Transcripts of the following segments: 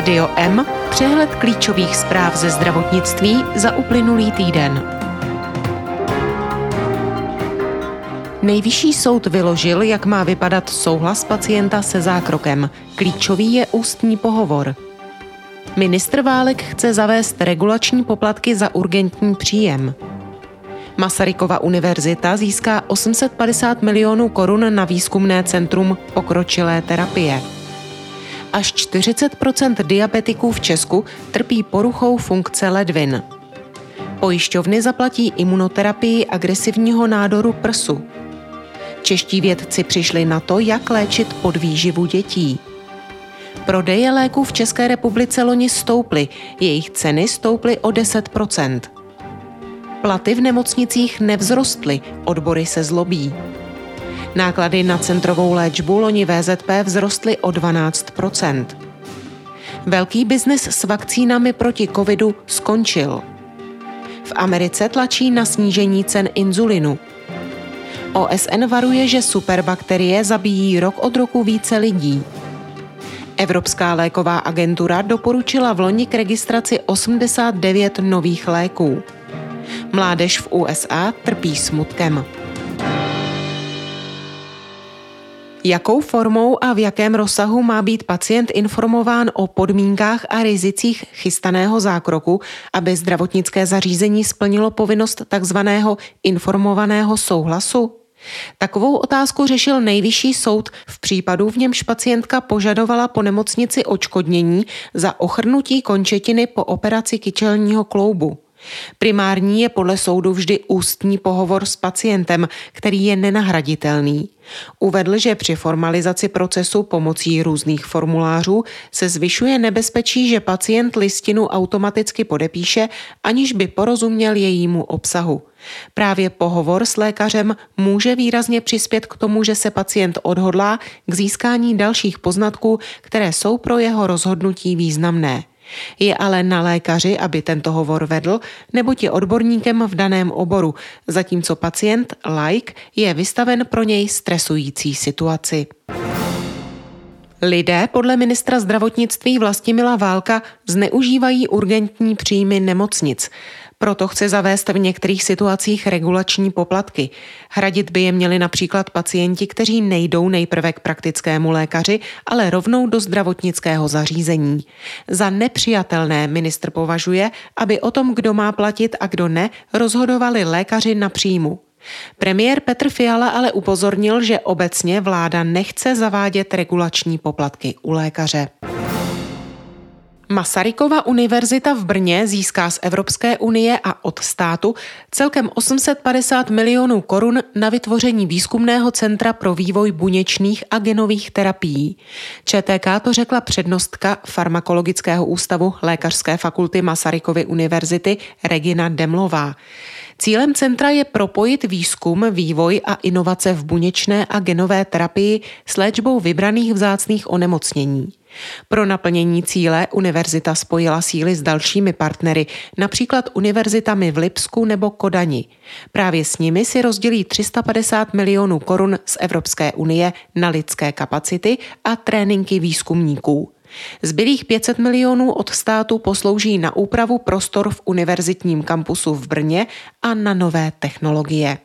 Rádio M, přehled klíčových zpráv ze zdravotnictví za uplynulý týden. Nejvyšší soud vyložil, jak má vypadat souhlas pacienta se zákrokem. Klíčový je ústní pohovor. Ministr Válek chce zavést regulační poplatky za urgentní příjem. Masarykova univerzita získá 850 milionů korun na výzkumné centrum pokročilé terapie. Až 40% diabetiků v Česku trpí poruchou funkce ledvin. Pojišťovny zaplatí imunoterapii agresivního nádoru prsu. Čeští vědci přišli na to, jak léčit podvýživu dětí. Prodeje léků v České republice loni stouply, jejich ceny stouply o 10% Platy v nemocnicích nevzrostly, odbory se zlobí. Náklady na centrovou léčbu loni VZP vzrostly o 12% Velký biznis s vakcínami proti covidu skončil. V Americe tlačí na snížení cen inzulinu. OSN varuje, že superbakterie zabíjí rok od roku více lidí. Evropská léková agentura doporučila v loni k registraci 89 nových léků. Mládež v USA trpí smutkem. Jakou formou a v jakém rozsahu má být pacient informován o podmínkách a rizicích chystaného zákroku, aby zdravotnické zařízení splnilo povinnost takzvaného informovaného souhlasu? Takovou otázku řešil nejvyšší soud v případu, v němž pacientka požadovala po nemocnici očkodnění za ochrnutí končetiny po operaci kyčelního kloubu. Primární je podle soudu vždy ústní pohovor s pacientem, který je nenahraditelný. Uvedl, že při formalizaci procesu pomocí různých formulářů se zvyšuje nebezpečí, že pacient listinu automaticky podepíše, aniž by porozuměl jejímu obsahu. Právě pohovor s lékařem může výrazně přispět k tomu, že se pacient odhodlá k získání dalších poznatků, které jsou pro jeho rozhodnutí významné. Je ale na lékaři, aby tento hovor vedl, nebo je odborníkem v daném oboru, zatímco pacient, like, je vystaven pro něj stresující situaci. Lidé podle ministra zdravotnictví Vlastimila Válka zneužívají urgentní příjmy nemocnic. Proto chce zavést v některých situacích regulační poplatky. Hradit by je měli například pacienti, kteří nejdou nejprve k praktickému lékaři, ale rovnou do zdravotnického zařízení. Za nepřijatelné ministr považuje, aby o tom, kdo má platit a kdo ne, rozhodovali lékaři na příjmu. Premiér Petr Fiala ale upozornil, že obecně vláda nechce zavádět regulační poplatky u lékaře. Masarykova univerzita v Brně získá z Evropské unie a od státu celkem 850 milionů korun na vytvoření výzkumného centra pro vývoj buněčných a genových terapií. ČTK to řekla přednostka Farmakologického ústavu Lékařské fakulty Masarykovy univerzity Regina Demlová. Cílem centra je propojit výzkum, vývoj a inovace v buněčné a genové terapii s léčbou vybraných vzácných onemocnění. Pro naplnění cíle univerzita spojila síly s dalšími partnery, například univerzitami v Lipsku nebo Kodani. Právě s nimi si rozdělí 350 milionů korun z Evropské unie na lidské kapacity a tréninky výzkumníků. Zbylých 500 milionů od státu poslouží na úpravu prostor v univerzitním kampusu v Brně a na nové technologie.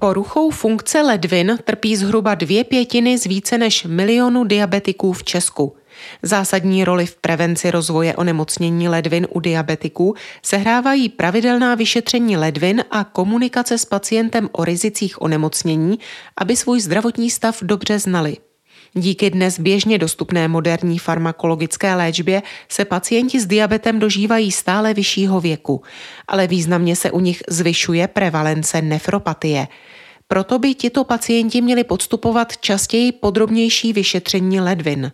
Poruchou funkce ledvin trpí zhruba dvě pětiny z více než milionu diabetiků v Česku. Zásadní roli v prevenci rozvoje onemocnění ledvin u diabetiků sehrávají pravidelná vyšetření ledvin a komunikace s pacientem o rizicích onemocnění, aby svůj zdravotní stav dobře znali. Díky dnes běžně dostupné moderní farmakologické léčbě se pacienti s diabetem dožívají stále vyššího věku, ale významně se u nich zvyšuje prevalence nefropatie – proto by tito pacienti měli podstupovat častěji podrobnější vyšetření ledvin.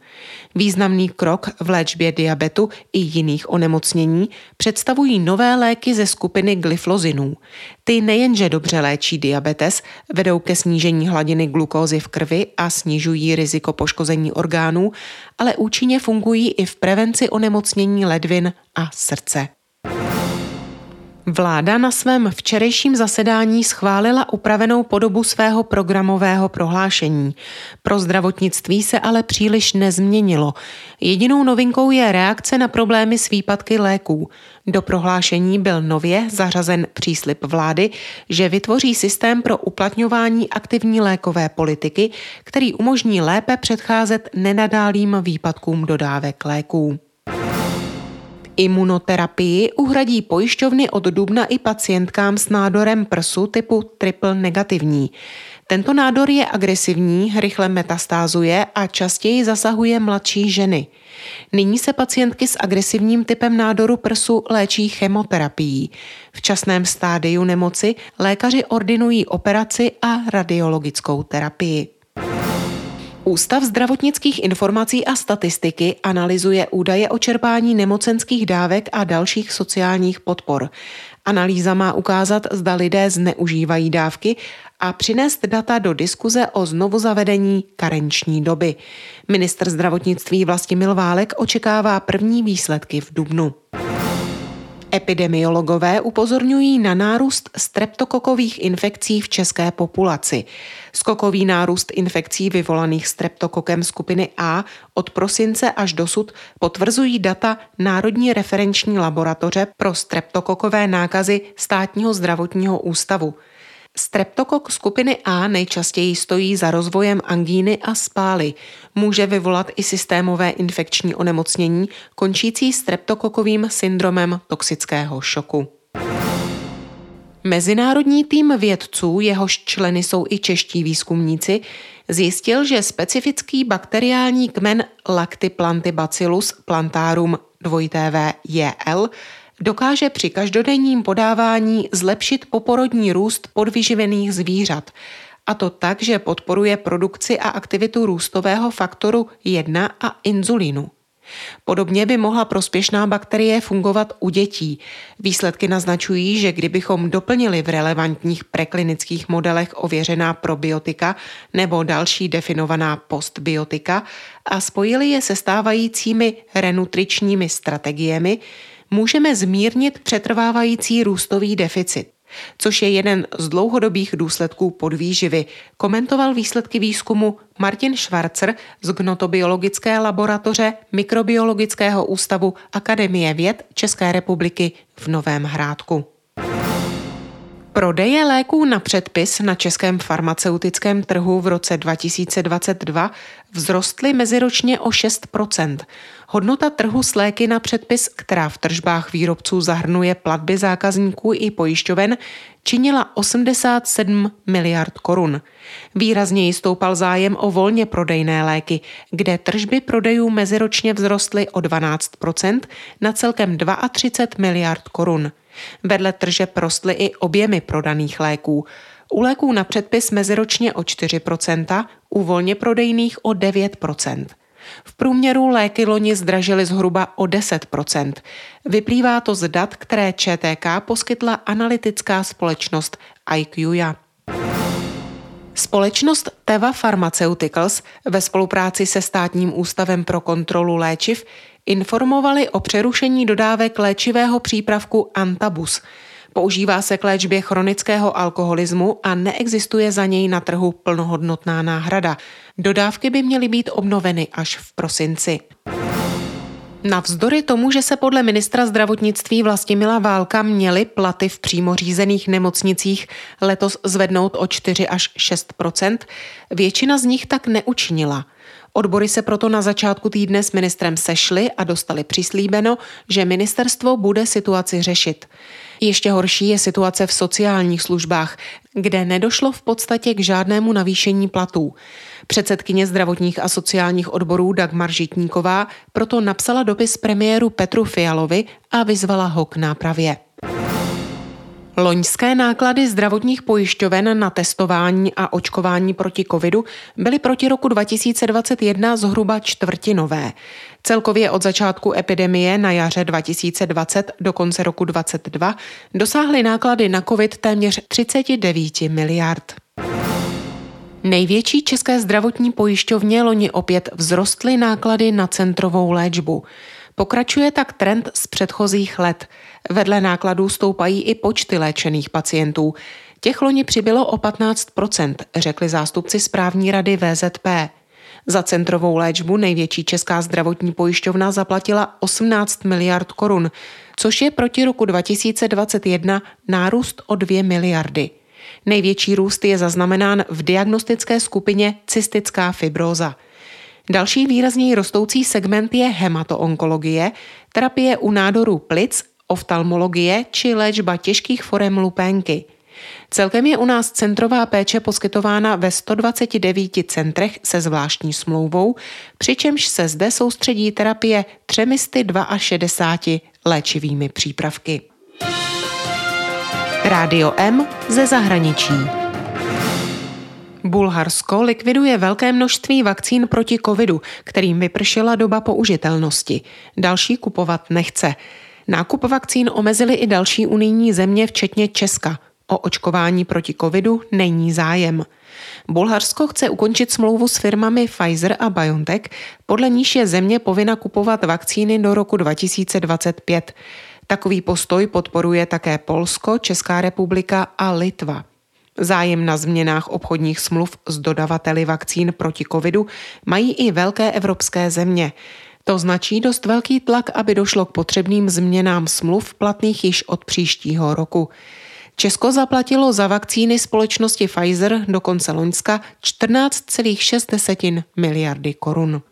Významný krok v léčbě diabetu i jiných onemocnění představují nové léky ze skupiny glyflozinů. Ty nejenže dobře léčí diabetes, vedou ke snížení hladiny glukózy v krvi a snižují riziko poškození orgánů, ale účinně fungují i v prevenci onemocnění ledvin a srdce. Vláda na svém včerejším zasedání schválila upravenou podobu svého programového prohlášení. Pro zdravotnictví se ale příliš nezměnilo. Jedinou novinkou je reakce na problémy s výpadky léků. Do prohlášení byl nově zařazen příslip vlády, že vytvoří systém pro uplatňování aktivní lékové politiky, který umožní lépe předcházet nenadálým výpadkům dodávek léků. Imunoterapii uhradí pojišťovny od dubna i pacientkám s nádorem prsu typu triple negativní. Tento nádor je agresivní, rychle metastázuje a častěji zasahuje mladší ženy. Nyní se pacientky s agresivním typem nádoru prsu léčí chemoterapií. V časném stádiu nemoci lékaři ordinují operaci a radiologickou terapii. Ústav zdravotnických informací a statistiky analyzuje údaje o čerpání nemocenských dávek a dalších sociálních podpor. Analýza má ukázat, zda lidé zneužívají dávky a přinést data do diskuze o znovu zavedení karenční doby. Ministr zdravotnictví Vlastimil Válek očekává první výsledky v Dubnu. Epidemiologové upozorňují na nárůst streptokokových infekcí v české populaci. Skokový nárůst infekcí vyvolaných streptokokem skupiny A od prosince až dosud potvrzují data Národní referenční laboratoře pro streptokokové nákazy státního zdravotního ústavu. Streptokok skupiny A nejčastěji stojí za rozvojem angíny a spály. Může vyvolat i systémové infekční onemocnění, končící streptokokovým syndromem toxického šoku. Mezinárodní tým vědců, jehož členy jsou i čeští výzkumníci, zjistil, že specifický bakteriální kmen Lactiplantibacillus plantarum 2TVJL dokáže při každodenním podávání zlepšit poporodní růst podvyživených zvířat, a to tak, že podporuje produkci a aktivitu růstového faktoru 1 a inzulinu. Podobně by mohla prospěšná bakterie fungovat u dětí. Výsledky naznačují, že kdybychom doplnili v relevantních preklinických modelech ověřená probiotika nebo další definovaná postbiotika a spojili je se stávajícími renutričními strategiemi, můžeme zmírnit přetrvávající růstový deficit což je jeden z dlouhodobých důsledků podvýživy, komentoval výsledky výzkumu Martin Schwarzer z Gnotobiologické laboratoře Mikrobiologického ústavu Akademie věd České republiky v Novém Hrádku. Prodeje léků na předpis na českém farmaceutickém trhu v roce 2022 vzrostly meziročně o 6% Hodnota trhu s léky na předpis, která v tržbách výrobců zahrnuje platby zákazníků i pojišťoven, činila 87 miliard korun. Výrazněji stoupal zájem o volně prodejné léky, kde tržby prodejů meziročně vzrostly o 12% na celkem 32 miliard korun. Vedle tržeb rostly i objemy prodaných léků. U léků na předpis meziročně o 4%, u volně prodejných o 9%. V průměru léky loni zdražily zhruba o 10%. Vyplývá to z dat, které ČTK poskytla analytická společnost IQIA. Společnost Teva Pharmaceuticals ve spolupráci se Státním ústavem pro kontrolu léčiv informovali o přerušení dodávek léčivého přípravku Antabus. Používá se k léčbě chronického alkoholismu a neexistuje za něj na trhu plnohodnotná náhrada. Dodávky by měly být obnoveny až v prosinci. Navzdory tomu, že se podle ministra zdravotnictví Vlastimila Válka měly platy v přímo řízených nemocnicích letos zvednout o 4 až 6% většina z nich tak neučinila. Odbory se proto na začátku týdne s ministrem sešly a dostali přislíbeno, že ministerstvo bude situaci řešit. Ještě horší je situace v sociálních službách, kde nedošlo v podstatě k žádnému navýšení platů. Předsedkyně zdravotních a sociálních odborů Dagmar Žitníková proto napsala dopis premiéru Petru Fialovi a vyzvala ho k nápravě. Loňské náklady zdravotních pojišťoven na testování a očkování proti covidu byly proti roku 2021 zhruba čtvrtinové. Celkově od začátku epidemie na jaře 2020 do konce roku 2022 dosáhly náklady na covid téměř 39 miliard. Největší české zdravotní pojišťovně loni opět vzrostly náklady na centrovou léčbu. Pokračuje tak trend z předchozích let. Vedle nákladů stoupají i počty léčených pacientů. Těch loni přibylo o 15 řekli zástupci správní rady VZP. Za centrovou léčbu největší česká zdravotní pojišťovna zaplatila 18 miliard korun, což je proti roku 2021 nárůst o 2 miliardy. Největší růst je zaznamenán v diagnostické skupině cystická fibróza. Další výrazněji rostoucí segment je hematoonkologie, terapie u nádorů plic, oftalmologie či léčba těžkých forem lupénky – Celkem je u nás centrová péče poskytována ve 129 centrech se zvláštní smlouvou, přičemž se zde soustředí terapie 362 léčivými přípravky. Rádio M ze zahraničí. Bulharsko likviduje velké množství vakcín proti covidu, kterým vypršela doba použitelnosti. Další kupovat nechce. Nákup vakcín omezily i další unijní země, včetně Česka. O očkování proti covidu není zájem. Bulharsko chce ukončit smlouvu s firmami Pfizer a BioNTech, podle níž je země povinna kupovat vakcíny do roku 2025. Takový postoj podporuje také Polsko, Česká republika a Litva. Zájem na změnách obchodních smluv s dodavateli vakcín proti covidu mají i velké evropské země. To značí dost velký tlak, aby došlo k potřebným změnám smluv platných již od příštího roku. Česko zaplatilo za vakcíny společnosti Pfizer do konce loňska 14,6 miliardy korun.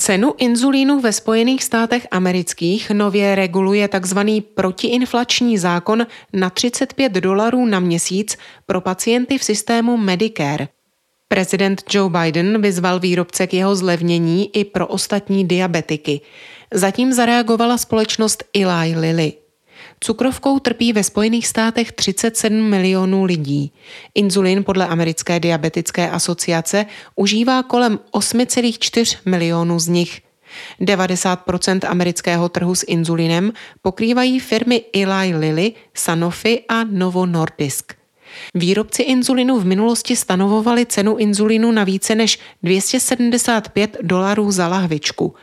Cenu inzulínu ve Spojených státech amerických nově reguluje tzv. protiinflační zákon na 35 dolarů na měsíc pro pacienty v systému Medicare. Prezident Joe Biden vyzval výrobce k jeho zlevnění i pro ostatní diabetiky. Zatím zareagovala společnost Eli Lilly. Cukrovkou trpí ve Spojených státech 37 milionů lidí. Inzulin podle americké diabetické asociace užívá kolem 8,4 milionů z nich. 90% amerického trhu s inzulinem pokrývají firmy Eli Lilly, Sanofi a Novo Nordisk. Výrobci inzulinu v minulosti stanovovali cenu inzulinu na více než 275 dolarů za lahvičku.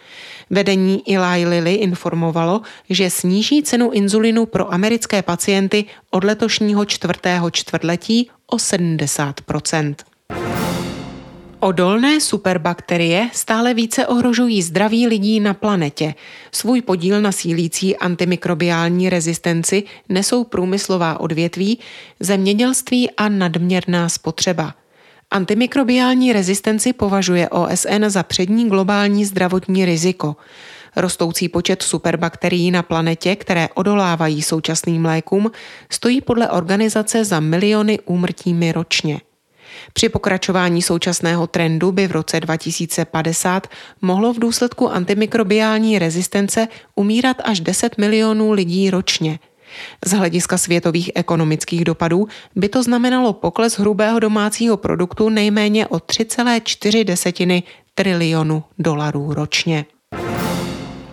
Vedení Eli Lilly informovalo, že sníží cenu inzulinu pro americké pacienty od letošního čtvrtého čtvrtletí o 70 Odolné superbakterie stále více ohrožují zdraví lidí na planetě. Svůj podíl na sílící antimikrobiální rezistenci nesou průmyslová odvětví, zemědělství a nadměrná spotřeba. Antimikrobiální rezistenci považuje OSN za přední globální zdravotní riziko. Rostoucí počet superbakterií na planetě, které odolávají současným lékům, stojí podle organizace za miliony úmrtími ročně. Při pokračování současného trendu by v roce 2050 mohlo v důsledku antimikrobiální rezistence umírat až 10 milionů lidí ročně. Z hlediska světových ekonomických dopadů by to znamenalo pokles hrubého domácího produktu nejméně o 3,4 trilionu dolarů ročně.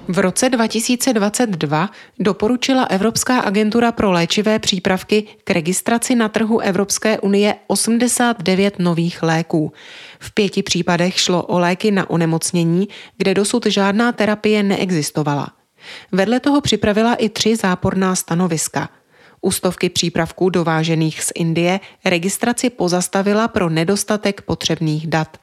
V roce 2022 doporučila Evropská agentura pro léčivé přípravky k registraci na trhu Evropské unie 89 nových léků. V pěti případech šlo o léky na onemocnění, kde dosud žádná terapie neexistovala. Vedle toho připravila i tři záporná stanoviska. U stovky přípravků dovážených z Indie registraci pozastavila pro nedostatek potřebných dat.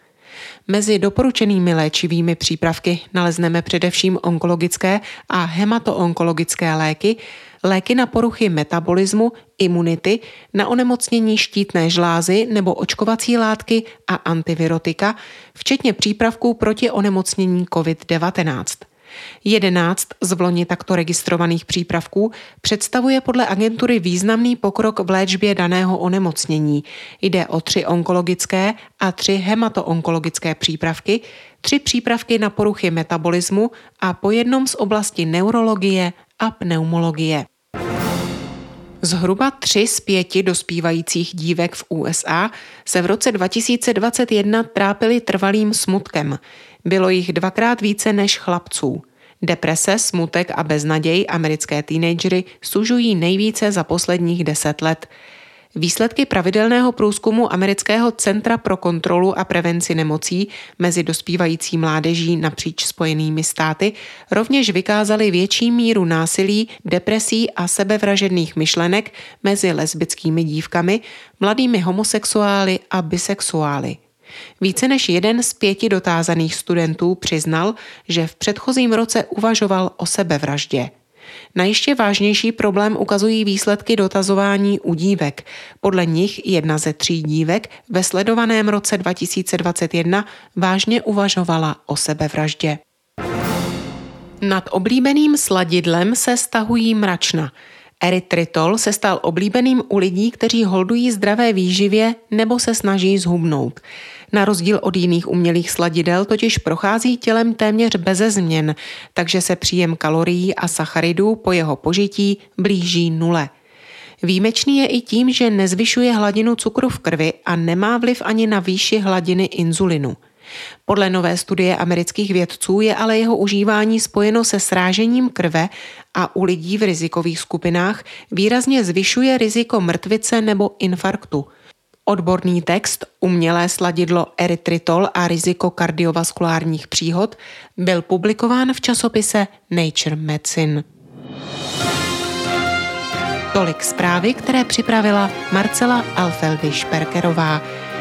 Mezi doporučenými léčivými přípravky nalezneme především onkologické a hematoonkologické léky, léky na poruchy metabolismu, imunity, na onemocnění štítné žlázy nebo očkovací látky a antivirotika, včetně přípravků proti onemocnění COVID-19. 11 z vloni takto registrovaných přípravků představuje podle agentury významný pokrok v léčbě daného onemocnění. Jde o tři onkologické a tři hematoonkologické přípravky, tři přípravky na poruchy metabolismu a po jednom z oblasti neurologie a pneumologie. Zhruba tři z pěti dospívajících dívek v USA se v roce 2021 trápily trvalým smutkem. Bylo jich dvakrát více než chlapců. Deprese, smutek a beznaděj americké teenagery sužují nejvíce za posledních deset let. Výsledky pravidelného průzkumu Amerického centra pro kontrolu a prevenci nemocí mezi dospívající mládeží napříč Spojenými státy rovněž vykázaly větší míru násilí, depresí a sebevražedných myšlenek mezi lesbickými dívkami, mladými homosexuály a bisexuály. Více než jeden z pěti dotázaných studentů přiznal, že v předchozím roce uvažoval o sebevraždě. Na ještě vážnější problém ukazují výsledky dotazování u dívek. Podle nich jedna ze tří dívek ve sledovaném roce 2021 vážně uvažovala o sebevraždě. Nad oblíbeným sladidlem se stahují mračna. Erytritol se stal oblíbeným u lidí, kteří holdují zdravé výživě nebo se snaží zhubnout. Na rozdíl od jiných umělých sladidel totiž prochází tělem téměř beze změn, takže se příjem kalorií a sacharidů po jeho požití blíží nule. Výjimečný je i tím, že nezvyšuje hladinu cukru v krvi a nemá vliv ani na výši hladiny inzulinu. Podle nové studie amerických vědců je ale jeho užívání spojeno se srážením krve a u lidí v rizikových skupinách výrazně zvyšuje riziko mrtvice nebo infarktu – Odborný text Umělé sladidlo erytritol a riziko kardiovaskulárních příhod byl publikován v časopise Nature Medicine. Tolik zprávy, které připravila Marcela Alfeldy Šperkerová.